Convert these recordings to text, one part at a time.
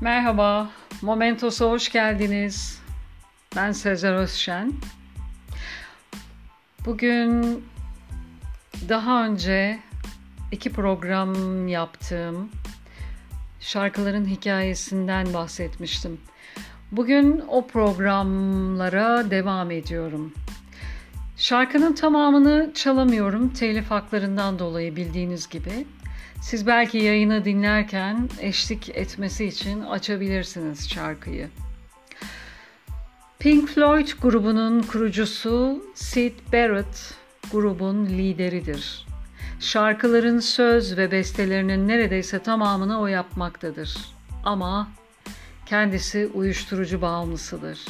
Merhaba, Momentos'a hoş geldiniz. Ben Sezer Özşen. Bugün daha önce iki program yaptığım şarkıların hikayesinden bahsetmiştim. Bugün o programlara devam ediyorum. Şarkının tamamını çalamıyorum telif haklarından dolayı bildiğiniz gibi. Siz belki yayını dinlerken eşlik etmesi için açabilirsiniz şarkıyı. Pink Floyd grubunun kurucusu Sid Barrett grubun lideridir. Şarkıların söz ve bestelerinin neredeyse tamamını o yapmaktadır. Ama kendisi uyuşturucu bağımlısıdır.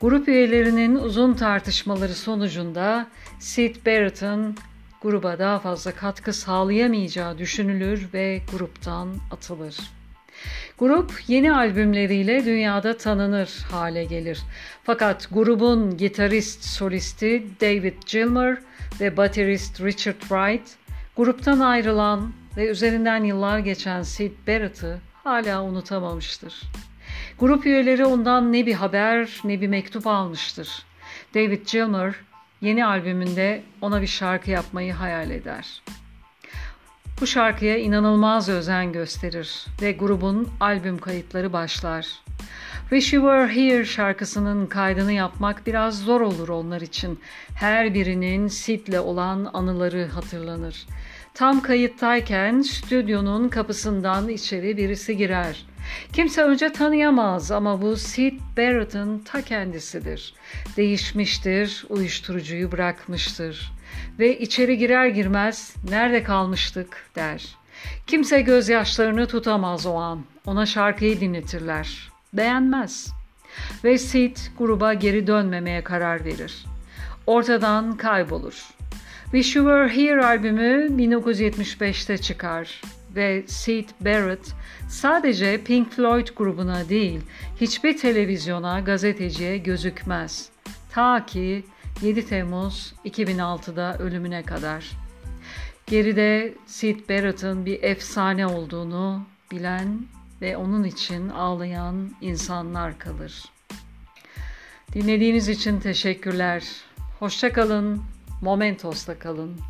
Grup üyelerinin uzun tartışmaları sonucunda Sid Barrett'ın gruba daha fazla katkı sağlayamayacağı düşünülür ve gruptan atılır. Grup yeni albümleriyle dünyada tanınır hale gelir. Fakat grubun gitarist solisti David Gilmour ve baterist Richard Wright gruptan ayrılan ve üzerinden yıllar geçen Sid Barrett'ı hala unutamamıştır. Grup üyeleri ondan ne bir haber ne bir mektup almıştır. David Gilmour yeni albümünde ona bir şarkı yapmayı hayal eder. Bu şarkıya inanılmaz özen gösterir ve grubun albüm kayıtları başlar. Wish You Were Here şarkısının kaydını yapmak biraz zor olur onlar için. Her birinin Sid'le olan anıları hatırlanır. Tam kayıttayken stüdyonun kapısından içeri birisi girer. Kimse önce tanıyamaz ama bu Sid Barrett'ın ta kendisidir. Değişmiştir, uyuşturucuyu bırakmıştır. Ve içeri girer girmez nerede kalmıştık der. Kimse gözyaşlarını tutamaz o an. Ona şarkıyı dinletirler. Beğenmez. Ve Sid gruba geri dönmemeye karar verir. Ortadan kaybolur. Wish You Were Here albümü 1975'te çıkar ve Sid Barrett sadece Pink Floyd grubuna değil hiçbir televizyona, gazeteciye gözükmez. Ta ki 7 Temmuz 2006'da ölümüne kadar. Geride Sid Barrett'ın bir efsane olduğunu bilen ve onun için ağlayan insanlar kalır. Dinlediğiniz için teşekkürler. Hoşça kalın. Momentos'ta kalın.